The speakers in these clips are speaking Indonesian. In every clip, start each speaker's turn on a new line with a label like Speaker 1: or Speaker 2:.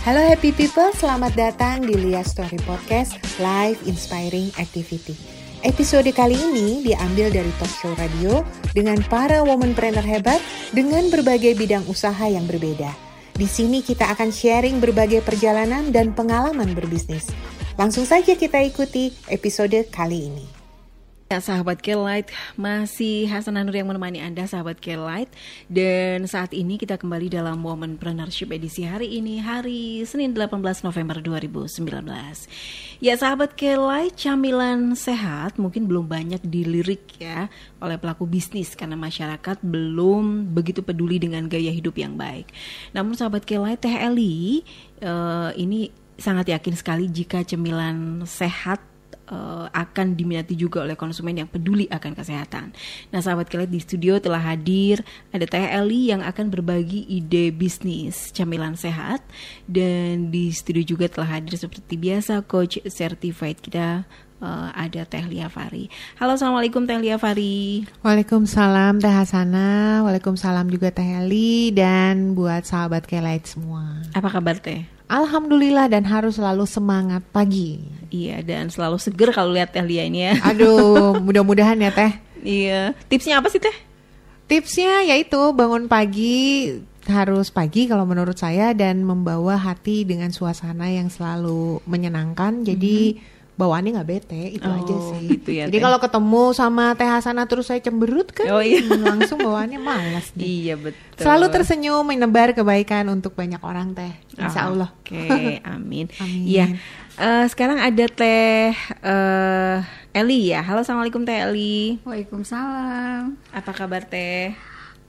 Speaker 1: Halo happy people, selamat datang di Lia Story Podcast Live Inspiring Activity. Episode kali ini diambil dari talk show radio dengan para womanpreneur hebat dengan berbagai bidang usaha yang berbeda. Di sini kita akan sharing berbagai perjalanan dan pengalaman berbisnis. Langsung saja kita ikuti episode kali ini.
Speaker 2: Ya, sahabat Kelight, masih Hasan Nur yang menemani Anda sahabat Kelight dan saat ini kita kembali dalam Womanpreneurship edisi hari ini hari Senin 18 November 2019. Ya sahabat Kelight, camilan sehat mungkin belum banyak dilirik ya oleh pelaku bisnis karena masyarakat belum begitu peduli dengan gaya hidup yang baik. Namun sahabat Kelight, Teh Eli uh, ini sangat yakin sekali jika cemilan sehat uh, akan diminati juga oleh konsumen yang peduli akan kesehatan. Nah, sahabat kalian di studio telah hadir. Ada Teh Eli yang akan berbagi ide bisnis camilan sehat. Dan di studio juga telah hadir seperti biasa coach certified. Kita uh, ada Teh Lia Fari. Halo, assalamualaikum Teh Lia Fari.
Speaker 1: Waalaikumsalam Teh Hasana, waalaikumsalam juga Teh Eli dan buat sahabat Kelight semua.
Speaker 2: Apa kabar Teh?
Speaker 1: Alhamdulillah dan harus selalu semangat pagi.
Speaker 2: Iya dan selalu seger kalau lihat Teh Lia ini ya.
Speaker 1: Aduh, mudah-mudahan ya Teh.
Speaker 2: Iya. Tipsnya apa sih Teh?
Speaker 1: Tipsnya yaitu bangun pagi harus pagi kalau menurut saya dan membawa hati dengan suasana yang selalu menyenangkan. Jadi mm -hmm bawaannya nggak bete itu oh, aja sih. Gitu ya, Jadi kalau ketemu sama Teh Hasana terus saya cemberut kan, oh, iya. langsung bawaannya malas nih.
Speaker 2: Iya betul.
Speaker 1: Selalu tersenyum menebar kebaikan untuk banyak orang Teh. Insya oh, Allah.
Speaker 2: Oke, okay, amin. amin. Iya. Uh, sekarang ada Teh uh, Eli ya. Halo, assalamualaikum Teh Eli.
Speaker 3: Waalaikumsalam.
Speaker 2: Apa kabar Teh?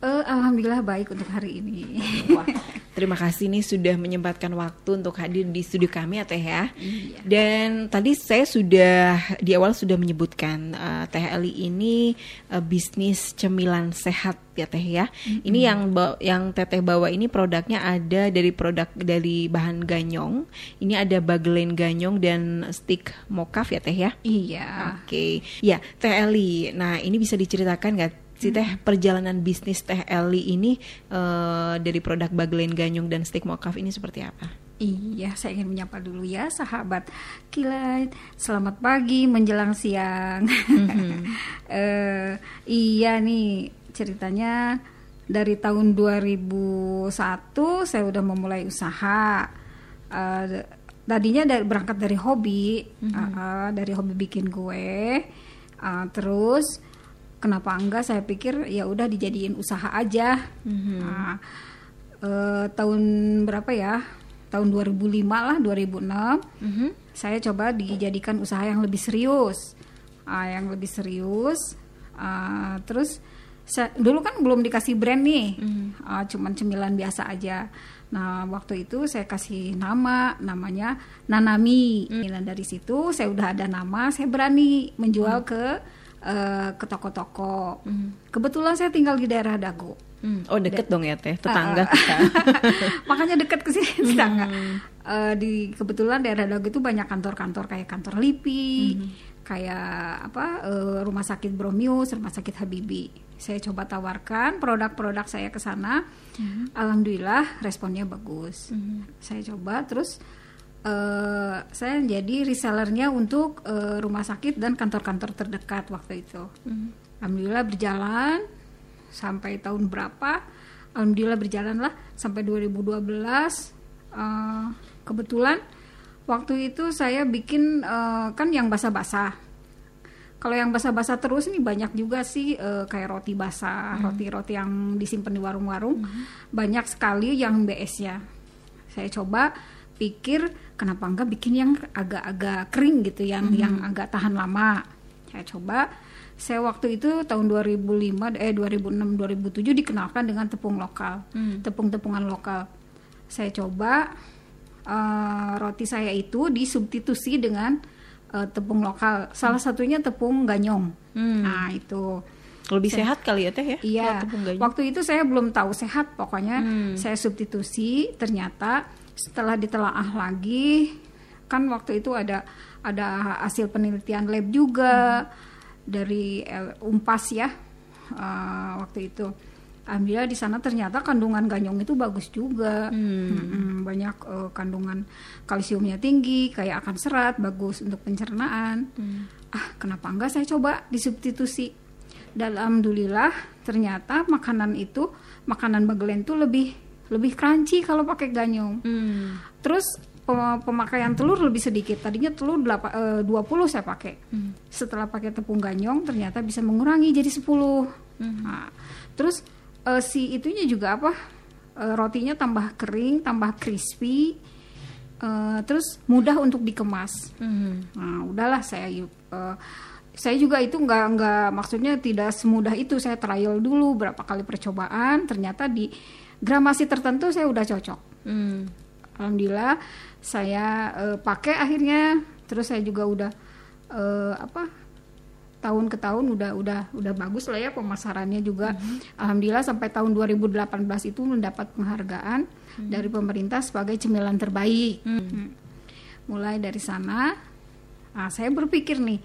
Speaker 3: Uh, Alhamdulillah baik untuk hari ini.
Speaker 2: Wah, terima kasih nih sudah menyempatkan waktu untuk hadir di studio kami ya Teh ya. Iya. Dan tadi saya sudah di awal sudah menyebutkan uh, Teh Eli ini uh, bisnis cemilan sehat ya Teh ya. Mm-hmm. Ini yang yang Teteh bawa ini produknya ada dari produk dari bahan ganyong. Ini ada bagelen ganyong dan stick mokaf ya Teh ya.
Speaker 3: Iya.
Speaker 2: Oke. Okay. Ya, Teh Eli. Nah, ini bisa diceritakan nggak si teh perjalanan bisnis teh Eli ini uh, dari produk bagelen ganyong dan stick mokaf ini seperti apa?
Speaker 3: Iya, saya ingin menyapa dulu ya sahabat kilat. Selamat pagi menjelang siang. Mm-hmm. uh, iya nih ceritanya dari tahun 2001 saya udah memulai usaha. Uh, tadinya dari, berangkat dari hobi, mm-hmm. uh, uh, dari hobi bikin kue. Uh, terus kenapa enggak saya pikir ya udah dijadiin usaha aja mm-hmm. nah, eh, tahun berapa ya tahun 2005 lah 2006 mm-hmm. saya coba dijadikan usaha yang lebih serius uh, yang lebih serius uh, terus saya, dulu kan belum dikasih brand nih mm-hmm. uh, cuman cemilan biasa aja Nah, waktu itu saya kasih nama, namanya Nanami. Mm. Nah, dari situ saya udah ada nama, saya berani menjual mm. ke uh, ke toko-toko. Mm. Kebetulan saya tinggal di daerah Dago.
Speaker 2: Mm. Oh deket da dong ya teh, tetangga uh, kita.
Speaker 3: Makanya deket ke sini mm. tetangga. Uh, di kebetulan daerah Dago itu banyak kantor-kantor kayak kantor LIPI, mm. kayak apa uh, rumah sakit Bromius, rumah sakit Habibi. Saya coba tawarkan produk-produk saya ke sana. Mm. Alhamdulillah responnya bagus. Mm. Saya coba terus uh, saya jadi resellernya untuk uh, rumah sakit dan kantor-kantor terdekat waktu itu. Hmm. Alhamdulillah berjalan sampai tahun berapa? Alhamdulillah berjalan lah sampai 2012. Uh, eh, kebetulan waktu itu saya bikin uh, kan yang basah-basah. Kalau yang basah-basah terus ini banyak juga sih uh, kayak roti basah, roti-roti hmm. yang disimpan di warung-warung. Hmm. Banyak sekali yang BS ya. Saya coba pikir kenapa enggak bikin yang agak-agak kering gitu yang hmm. yang agak tahan lama? Saya coba. Saya waktu itu tahun 2005 eh 2006 2007 dikenalkan dengan tepung lokal hmm. tepung-tepungan lokal. Saya coba uh, roti saya itu disubstitusi dengan uh, tepung lokal. Salah satunya tepung ganyong. Hmm. nah itu.
Speaker 2: Lebih saya, sehat kali ya teh ya?
Speaker 3: Iya. Waktu itu saya belum tahu sehat pokoknya hmm. saya substitusi. Ternyata setelah ditelaah lagi kan waktu itu ada ada hasil penelitian lab juga hmm. dari Umpas ya uh, waktu itu Alhamdulillah di sana ternyata kandungan ganyong itu bagus juga. Mm-mm, banyak eh, kandungan kalsiumnya tinggi, kayak akan serat, bagus untuk pencernaan. Ah, kenapa enggak saya coba disubstitusi? Dan alhamdulillah ternyata makanan itu, makanan bagelen itu lebih lebih crunchy kalau pakai ganyong.
Speaker 2: Hmm.
Speaker 3: Terus pem- pemakaian telur lebih sedikit. Tadinya telur delapa- eh, 20 saya pakai. Setelah pakai tepung ganyong ternyata bisa mengurangi jadi 10. Nah, terus eh, si itunya juga apa? Eh, rotinya tambah kering, tambah crispy. terus mudah untuk dikemas.
Speaker 2: Hmm.
Speaker 3: Nah, udahlah saya saya juga itu nggak nggak maksudnya tidak semudah itu saya trial dulu berapa kali percobaan ternyata di gramasi tertentu saya udah cocok.
Speaker 2: Hmm.
Speaker 3: alhamdulillah saya eh, pakai akhirnya. Terus saya juga udah eh, apa tahun ke tahun udah udah udah bagus lah ya pemasarannya juga. Alhamdulillah sampai tahun 2018 itu mendapat penghargaan dari pemerintah sebagai cemilan terbaik. Hmm. mulai dari sana nah, saya berpikir nih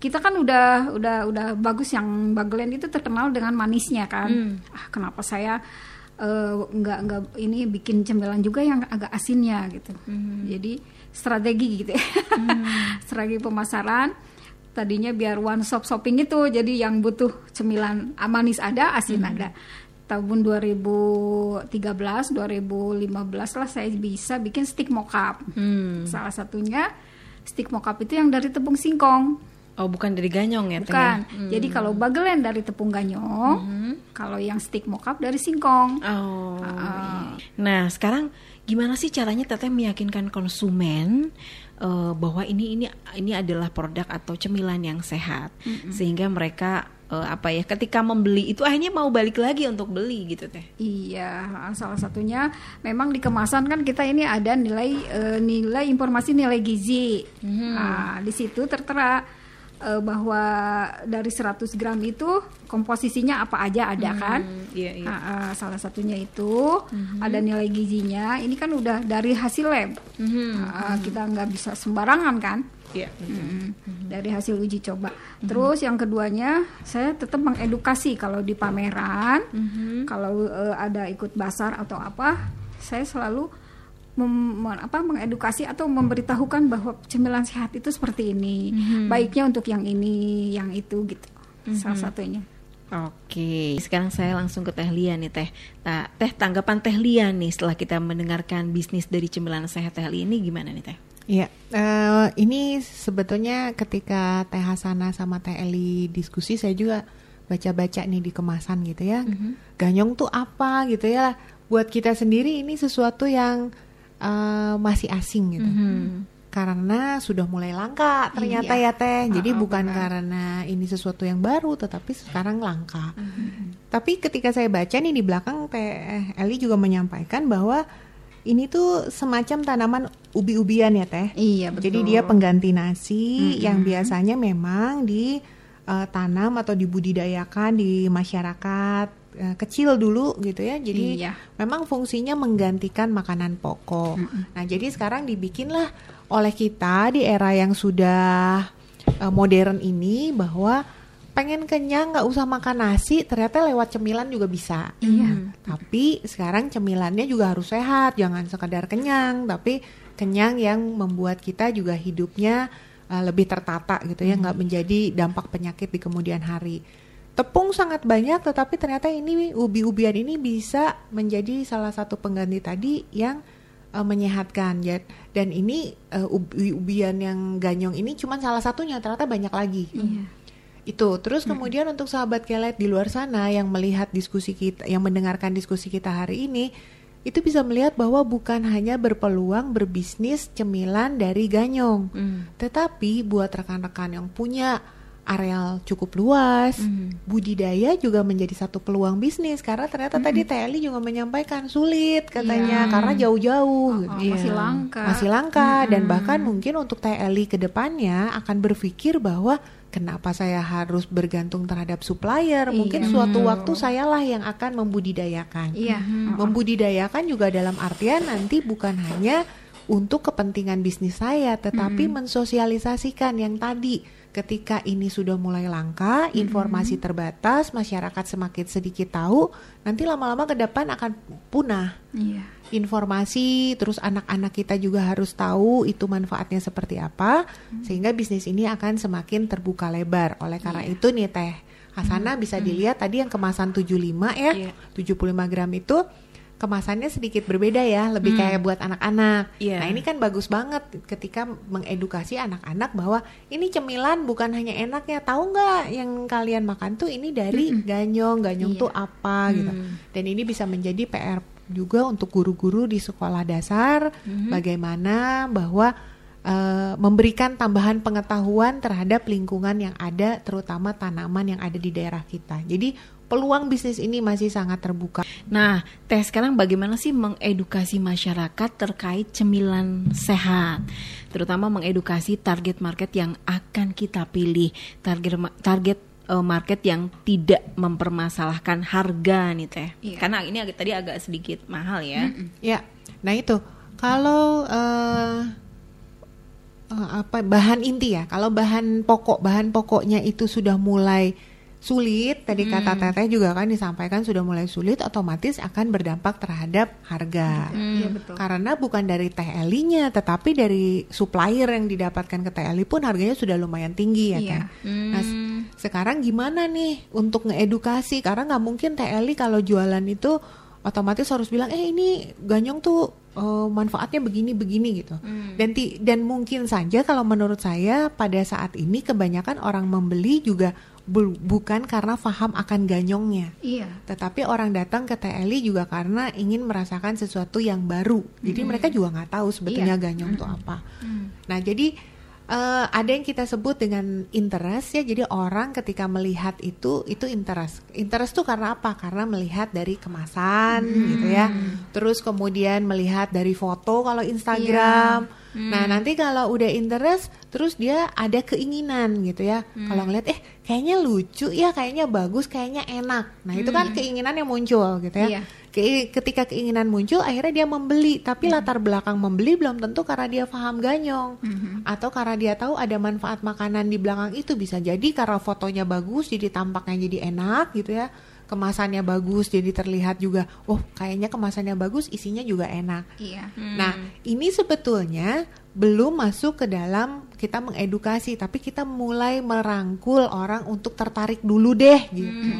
Speaker 3: kita kan udah udah udah bagus yang bagelen itu terkenal dengan manisnya kan. Ah kenapa saya eh, nggak nggak ini bikin cemilan juga yang agak asinnya gitu. Jadi strategi gitu ya. Strategi pemasaran. Tadinya biar one stop shopping itu jadi yang butuh cemilan manis ada asin ada. Tahun 2013 2015 lah saya bisa bikin stick mokap
Speaker 2: Hmm.
Speaker 3: salah satunya stick mokap itu yang dari tepung singkong
Speaker 2: Oh, bukan dari ganyong ya, Teh?
Speaker 3: bukan
Speaker 2: ya?
Speaker 3: jadi kalau bagelen dari tepung ganyong kalau yang stick mokap dari singkong
Speaker 2: Oh. Iya. Nah, sekarang gimana sih caranya Teteh meyakinkan konsumen eh, bahwa ini ini ini adalah produk atau cemilan yang sehat sehingga mereka eh, apa ya ketika membeli itu akhirnya mau balik lagi untuk beli gitu Teh.
Speaker 3: Iya, salah satunya memang di kemasan kan kita ini ada nilai eh, nilai informasi nilai gizi. Nah, di situ tertera eh, bahwa dari 100 gram itu komposisinya apa aja ada kan?
Speaker 2: Iya, iya.
Speaker 3: Ah, ah, salah satunya itu ada nilai gizinya. Ini kan udah dari hasil lab. Ah, ah, kita nggak bisa sembarangan kan?
Speaker 2: Iya.
Speaker 3: Mm-mm. dari hasil uji coba. Terus yang keduanya saya tetap mengedukasi kalau di pameran, kalau eh, ada ikut basar atau apa, saya selalu mem- apa mengedukasi atau memberitahukan bahwa cemilan sehat itu seperti ini, baiknya untuk yang ini, yang itu gitu. Salah satunya.
Speaker 2: Oke, sekarang saya langsung ke Teh Lia nih Teh. Ta- teh tanggapan Teh Lia nih setelah kita mendengarkan bisnis dari cemilan sehat Teh Lia ini gimana nih Teh?
Speaker 1: Iya, eh, ini sebetulnya ketika Teh Hasana sama Teh Eli diskusi, saya juga baca-baca nih di kemasan gitu ya. Ganyong tuh apa gitu ya? Buat kita sendiri ini sesuatu yang eh, masih asing gitu. Karena sudah mulai langka ternyata
Speaker 3: Iya.
Speaker 1: ya Teh. Jadi
Speaker 3: Ah,
Speaker 1: bukan
Speaker 3: benar.
Speaker 1: karena ini sesuatu yang baru, tetapi sekarang langka. Tapi ketika saya baca nih di belakang Teh Eli juga menyampaikan bahwa ini tuh semacam tanaman ubi-ubian ya Teh.
Speaker 3: Iya betul.
Speaker 1: Jadi dia pengganti nasi yang biasanya memang ditanam atau dibudidayakan di masyarakat eh, kecil dulu gitu ya. Jadi
Speaker 3: Iya.
Speaker 1: memang fungsinya menggantikan makanan pokok. Nah, jadi sekarang dibikinlah oleh kita di era yang sudah eh, modern ini bahwa pengen kenyang nggak usah makan nasi ternyata lewat cemilan juga bisa.
Speaker 3: Iya.
Speaker 1: Tapi sekarang cemilannya juga harus sehat, jangan sekadar kenyang, tapi kenyang yang membuat kita juga hidupnya uh, lebih tertata gitu ya, nggak menjadi dampak penyakit di kemudian hari. Tepung sangat banyak, tetapi ternyata ini ubi-ubian ini bisa menjadi salah satu pengganti tadi yang uh, menyehatkan. Ya. Dan ini uh, ubi-ubian yang ganyong ini cuma salah satunya, ternyata banyak lagi.
Speaker 3: Iya.
Speaker 1: Itu. Terus kemudian untuk sahabat kelet di luar sana yang melihat diskusi kita, yang mendengarkan diskusi kita hari ini, itu bisa melihat bahwa bukan hanya berpeluang berbisnis cemilan dari ganyong, tetapi buat rekan-rekan yang punya areal cukup luas, budidaya juga menjadi satu peluang bisnis karena ternyata tadi Teli juga menyampaikan sulit katanya
Speaker 3: Iya.
Speaker 1: karena jauh-jauh.
Speaker 3: Oh, oh, masih
Speaker 2: Iya.
Speaker 3: langka.
Speaker 1: Masih langka dan bahkan mungkin untuk TLI ke depannya akan berpikir bahwa kenapa saya harus bergantung terhadap supplier? Mungkin
Speaker 3: Iya,
Speaker 1: suatu
Speaker 3: betul.
Speaker 1: waktu sayalah yang akan membudidayakan.
Speaker 3: Iya.
Speaker 1: Membudidayakan juga dalam artian nanti bukan hanya untuk kepentingan bisnis saya, tetapi mensosialisasikan yang tadi. Ketika ini sudah mulai langka, informasi terbatas, masyarakat semakin sedikit tahu, nanti lama-lama ke depan akan punah.
Speaker 3: Iya.
Speaker 1: informasi terus anak-anak kita juga harus tahu itu manfaatnya seperti apa sehingga bisnis ini akan semakin terbuka lebar. Oleh karena itu nih teh Hasana bisa dilihat tadi yang kemasan 75 ya
Speaker 2: Iya.
Speaker 1: 75 gram itu kemasannya sedikit berbeda ya lebih kayak buat anak-anak.
Speaker 2: Iya.
Speaker 1: nah ini kan bagus banget ketika mengedukasi anak-anak bahwa ini cemilan bukan hanya enaknya tahu nggak yang kalian makan tuh ini dari ganyong ganyong
Speaker 3: Iya.
Speaker 1: tuh apa gitu. Dan ini bisa menjadi PR juga untuk guru-guru di sekolah dasar bagaimana bahwa eh, memberikan tambahan pengetahuan terhadap lingkungan yang ada terutama tanaman yang ada di daerah kita. Jadi peluang bisnis ini masih sangat terbuka.
Speaker 2: Nah, Teh sekarang bagaimana sih mengedukasi masyarakat terkait cemilan sehat? Terutama mengedukasi target market yang akan kita pilih, target target eh, market yang tidak mempermasalahkan harga nih Teh.
Speaker 3: Iya.
Speaker 2: Karena ini agak tadi agak sedikit mahal ya.
Speaker 1: Ya, nah itu kalau eh, eh, apa bahan inti ya, kalau bahan pokok bahan pokoknya itu sudah mulai sulit, tadi kata Teteh juga kan disampaikan sudah mulai sulit, otomatis akan berdampak terhadap harga.
Speaker 3: Iya betul.
Speaker 1: Karena bukan dari teh Eli-nya, tetapi dari supplier yang didapatkan ke teh Eli pun harganya sudah lumayan tinggi ya
Speaker 3: Iya.
Speaker 1: kan. Nah, s- sekarang gimana nih untuk ngeedukasi? Karena nggak mungkin teh Eli kalau jualan itu otomatis harus bilang, eh ini ganyong tuh eh, manfaatnya begini-begini gitu. Dan ti- dan mungkin saja kalau menurut saya pada saat ini kebanyakan orang membeli juga bu- bukan karena paham akan ganyongnya
Speaker 3: Iya.
Speaker 1: tetapi orang datang ke TLI juga karena ingin merasakan sesuatu yang baru. Jadi mereka juga nggak tahu sebetulnya
Speaker 3: Iya.
Speaker 1: ganyong itu apa. Nah, jadi eh, ada yang kita sebut dengan interest ya. Jadi orang ketika melihat itu itu interest. Interest tuh karena apa? Karena melihat dari kemasan gitu ya. Terus kemudian melihat dari foto kalau Instagram. Nah, nanti kalau udah interest terus dia ada keinginan gitu ya. Kalau ngeliat eh kayaknya lucu ya, kayaknya bagus, kayaknya enak. Nah, itu kan keinginan yang muncul gitu ya.
Speaker 3: Iya.
Speaker 1: Ke- ketika keinginan muncul akhirnya dia membeli. Tapi latar belakang membeli belum tentu karena dia paham ganyong. Atau karena dia tahu ada manfaat makanan di belakang itu. Bisa jadi karena fotonya bagus jadi tampaknya jadi enak gitu ya kemasannya bagus jadi terlihat juga oh kayaknya kemasannya bagus isinya juga enak
Speaker 3: Iya.
Speaker 1: Nah, ini sebetulnya belum masuk ke dalam kita mengedukasi, tapi kita mulai merangkul orang untuk tertarik dulu deh gitu.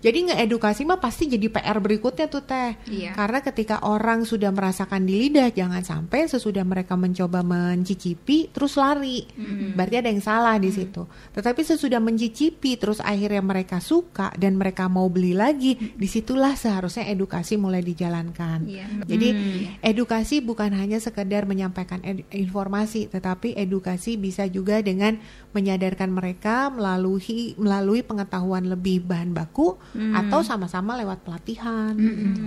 Speaker 1: Jadi ngeedukasi mah pasti jadi PR berikutnya tuh teh.
Speaker 3: Iya.
Speaker 1: Karena ketika orang sudah merasakan di lidah, jangan sampai sesudah mereka mencoba mencicipi terus lari. Berarti ada yang salah di situ. Tetapi sesudah mencicipi terus akhirnya mereka suka dan mereka mau beli lagi, di situlah seharusnya edukasi mulai dijalankan.
Speaker 3: Iya.
Speaker 1: Jadi edukasi bukan hanya sekedar menyampaikan informasi, tetapi edukasi bisa juga dengan menyadarkan mereka melalui melalui pengetahuan lebih bahan baku atau sama-sama lewat pelatihan. gitu.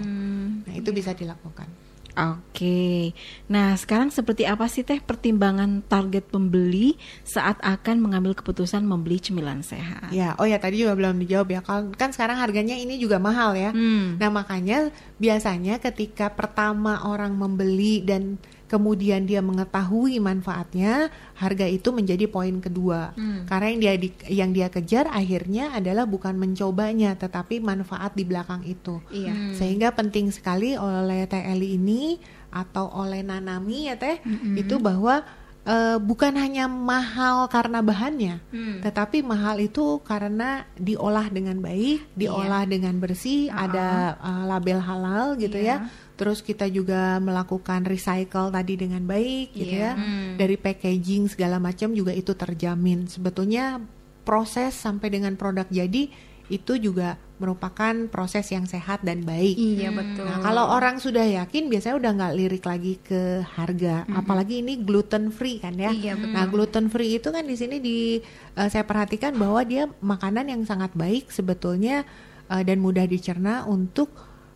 Speaker 1: Nah itu bisa dilakukan.
Speaker 2: Oke, nah sekarang seperti apa sih teh pertimbangan target pembeli saat akan mengambil keputusan membeli cemilan sehat?
Speaker 1: Ya, oh ya tadi juga belum dijawab ya. Kan, kan sekarang harganya ini juga mahal ya.
Speaker 2: Hmm.
Speaker 1: Nah makanya biasanya ketika pertama orang membeli dan kemudian dia mengetahui manfaatnya, harga itu menjadi poin kedua. Karena yang dia di- yang dia kejar akhirnya adalah bukan mencobanya, tetapi manfaat di belakang itu.
Speaker 3: Iya.
Speaker 1: Sehingga penting sekali oleh TLI ini atau oleh Nanami ya teh, itu bahwa eh, bukan hanya mahal karena bahannya, tetapi mahal itu karena diolah dengan baik, diolah dengan bersih, ada eh, label halal gitu
Speaker 3: Iya.
Speaker 1: ya. Terus kita juga melakukan recycle tadi dengan baik gitu
Speaker 3: Iya.
Speaker 1: ya. Dari packaging segala macam juga itu terjamin. Sebetulnya proses sampai dengan produk jadi itu juga merupakan proses yang sehat dan baik.
Speaker 3: Iya betul.
Speaker 1: Nah, kalau orang sudah yakin biasanya udah nggak lirik lagi ke harga, apalagi ini gluten free kan ya.
Speaker 3: Iya, betul.
Speaker 1: Nah, gluten free itu kan di sini di eh, saya perhatikan bahwa dia makanan yang sangat baik sebetulnya eh, dan mudah dicerna untuk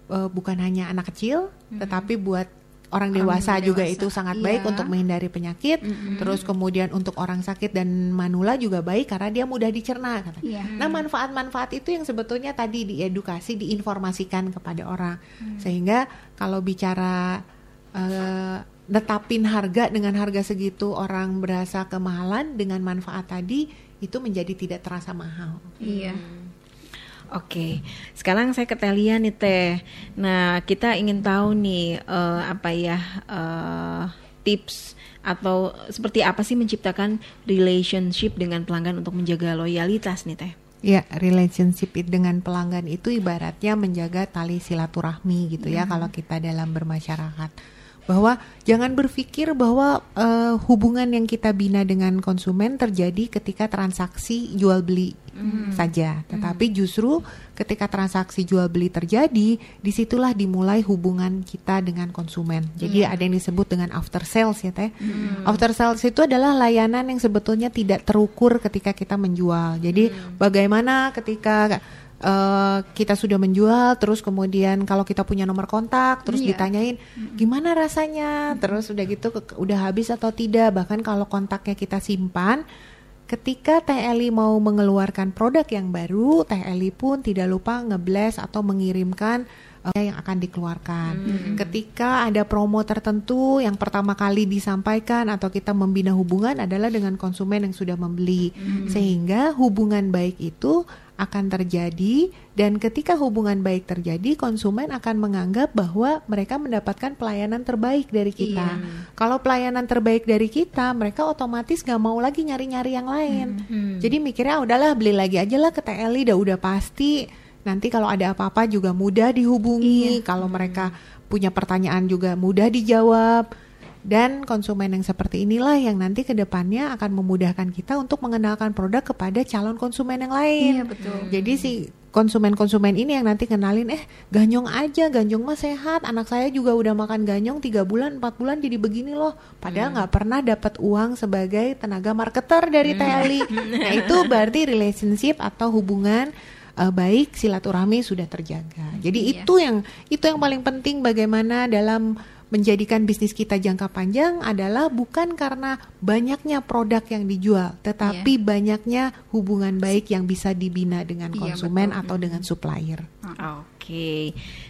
Speaker 1: eh, bukan hanya anak kecil, tetapi buat orang dewasa juga
Speaker 3: dewasa.
Speaker 1: itu sangat
Speaker 3: Iya.
Speaker 1: baik untuk menghindari penyakit. Terus kemudian untuk orang sakit dan manula juga baik karena dia mudah dicerna. kata.
Speaker 3: Iya.
Speaker 1: Nah, manfaat-manfaat itu yang sebetulnya tadi diedukasi, diinformasikan kepada orang. Sehingga kalau bicara eh, netapin harga dengan harga segitu orang berasa kemahalan dengan manfaat tadi itu menjadi tidak terasa mahal.
Speaker 3: Iya.
Speaker 2: Oke, sekarang saya ke Telia nih Teh. Nah, kita ingin tahu nih uh, apa ya uh, tips atau seperti apa sih menciptakan relationship dengan pelanggan untuk menjaga loyalitas nih Teh?
Speaker 1: Ya, relationship dengan pelanggan itu ibaratnya menjaga tali silaturahmi gitu ya hmm. kalau kita dalam bermasyarakat bahwa jangan berpikir bahwa uh, hubungan yang kita bina dengan konsumen terjadi ketika transaksi jual beli mm. saja, tetapi mm. justru ketika transaksi jual beli terjadi, di situlah dimulai hubungan kita dengan konsumen. Jadi mm. ada yang disebut dengan after sales ya teh. Mm. After sales itu adalah layanan yang sebetulnya tidak terukur ketika kita menjual. Jadi mm. bagaimana ketika uh, kita sudah menjual terus kemudian kalau kita punya nomor kontak terus iya. ditanyain gimana rasanya terus udah gitu udah habis atau tidak bahkan kalau kontaknya kita simpan ketika Teh Eli mau mengeluarkan produk yang baru Teh Eli pun tidak lupa ngeblast atau mengirimkan uh, yang akan dikeluarkan. Hmm. Ketika ada promo tertentu yang pertama kali disampaikan atau kita membina hubungan adalah dengan konsumen yang sudah membeli, hmm. sehingga hubungan baik itu akan terjadi dan ketika hubungan baik terjadi konsumen akan menganggap bahwa mereka mendapatkan pelayanan terbaik dari kita. Iya. Kalau pelayanan terbaik dari kita, mereka otomatis gak mau lagi nyari-nyari yang lain. Hmm. Jadi mikirnya ah, udahlah beli lagi aja lah ke TLI, udah udah pasti. Nanti kalau ada apa-apa juga mudah dihubungi. Iya. Kalau mereka punya pertanyaan juga mudah dijawab dan konsumen yang seperti inilah yang nanti ke depannya akan memudahkan kita untuk mengenalkan produk kepada calon konsumen yang lain.
Speaker 3: Iya betul.
Speaker 1: Jadi si konsumen-konsumen ini yang nanti kenalin eh ganyong aja ganyong mah sehat anak saya juga udah makan ganyong tiga bulan empat bulan jadi begini loh padahal hmm. nggak hmm. pernah dapat uang sebagai tenaga marketer dari hmm. TLI nah itu berarti relationship atau hubungan uh, baik silaturahmi sudah terjaga jadi iya. itu yang itu yang paling penting bagaimana dalam menjadikan bisnis kita jangka panjang adalah bukan karena banyaknya produk yang dijual, tetapi yeah. banyaknya hubungan baik yang bisa dibina dengan iya, konsumen yeah, atau dengan supplier.
Speaker 2: Oke. Okay.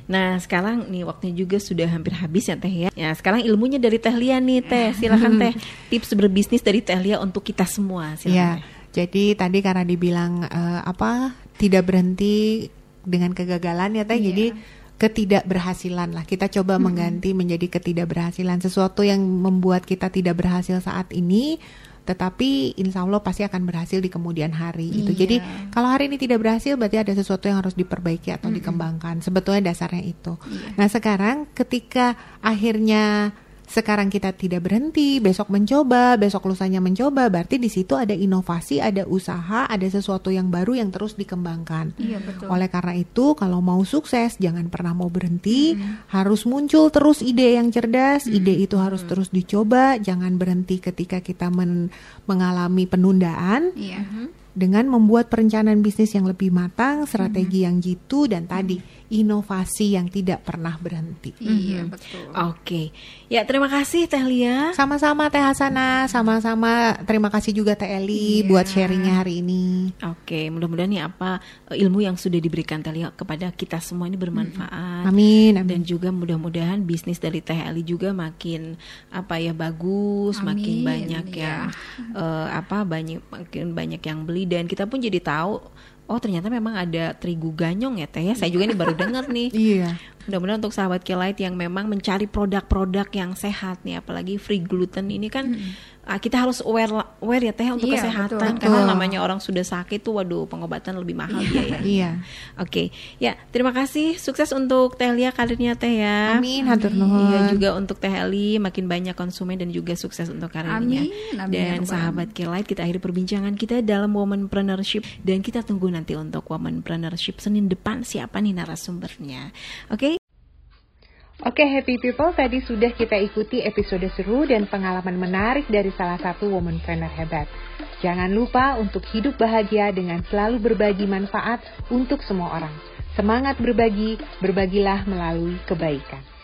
Speaker 2: Nah, sekarang nih waktunya juga sudah hampir habis ya Teh ya. Ya, sekarang ilmunya dari Teh Lia nih Teh. Silakan Teh tips berbisnis dari Teh Lia untuk kita semua. Silakan. Ya.
Speaker 1: Jadi tadi karena dibilang uh, apa tidak berhenti dengan kegagalan ya Teh. Yeah. Jadi ketidakberhasilan lah. Kita coba hmm. mengganti menjadi ketidakberhasilan sesuatu yang membuat kita tidak berhasil saat ini tetapi insya Allah pasti akan berhasil di kemudian hari gitu. iya. Jadi kalau hari ini tidak berhasil berarti ada sesuatu yang harus diperbaiki atau -hmm. dikembangkan. Sebetulnya dasarnya itu. Iya. Nah sekarang ketika akhirnya sekarang kita tidak berhenti, besok mencoba, besok lusanya mencoba, berarti di situ ada inovasi, ada usaha, ada sesuatu yang baru yang terus dikembangkan.
Speaker 3: Iya, betul.
Speaker 1: Oleh karena itu, kalau mau sukses jangan pernah mau berhenti, hmm. harus muncul terus ide yang cerdas, hmm. ide itu harus hmm. terus dicoba, jangan berhenti ketika kita men mengalami penundaan.
Speaker 3: Iya.
Speaker 1: Dengan membuat perencanaan bisnis yang lebih matang, strategi hmm. yang jitu dan tadi inovasi yang tidak pernah berhenti.
Speaker 3: Iya, mm-hmm. betul.
Speaker 2: Oke. Okay. Ya, terima kasih Teh Lia.
Speaker 1: Sama-sama Teh Hasana, sama-sama terima kasih juga Teh Eli iya. buat sharingnya hari ini.
Speaker 2: Oke, okay. mudah-mudahan nih apa eh, ilmu yang sudah diberikan Teh Lia kepada kita semua ini bermanfaat.
Speaker 1: Amin, amin.
Speaker 2: Dan juga mudah-mudahan bisnis dari Teh Eli juga makin apa ya bagus, amin. makin banyak ya. yang uh, apa banyak makin banyak yang beli dan kita pun jadi tahu oh ternyata memang ada terigu ganyong ya teh. Ya saya juga ini baru dengar nih.
Speaker 1: Iya.
Speaker 2: Mudah-mudahan untuk sahabat Kelight yang memang mencari produk-produk yang sehat nih apalagi free gluten ini kan hmm kita harus aware aware ya teh untuk iya, kesehatan betul, karena namanya orang sudah sakit tuh waduh pengobatan lebih mahal
Speaker 1: iya,
Speaker 2: ya.
Speaker 1: Iya.
Speaker 2: Oke. Okay. Ya, terima kasih. Sukses untuk Teh Lia karirnya Teh ya.
Speaker 1: Amin, hatur nuhun.
Speaker 2: Iya juga untuk Teh Eli makin banyak konsumen dan juga sukses untuk karirnya.
Speaker 3: Amin. amin
Speaker 2: dan ya, sahabat Kelight kita akhiri perbincangan kita dalam Womanpreneurship dan kita tunggu nanti untuk Womanpreneurship Senin depan siapa nih narasumbernya. Oke. Okay?
Speaker 1: Oke happy people, tadi sudah kita ikuti episode seru dan pengalaman menarik dari salah satu woman trainer hebat. Jangan lupa untuk hidup bahagia dengan selalu berbagi manfaat untuk semua orang. Semangat berbagi, berbagilah melalui kebaikan.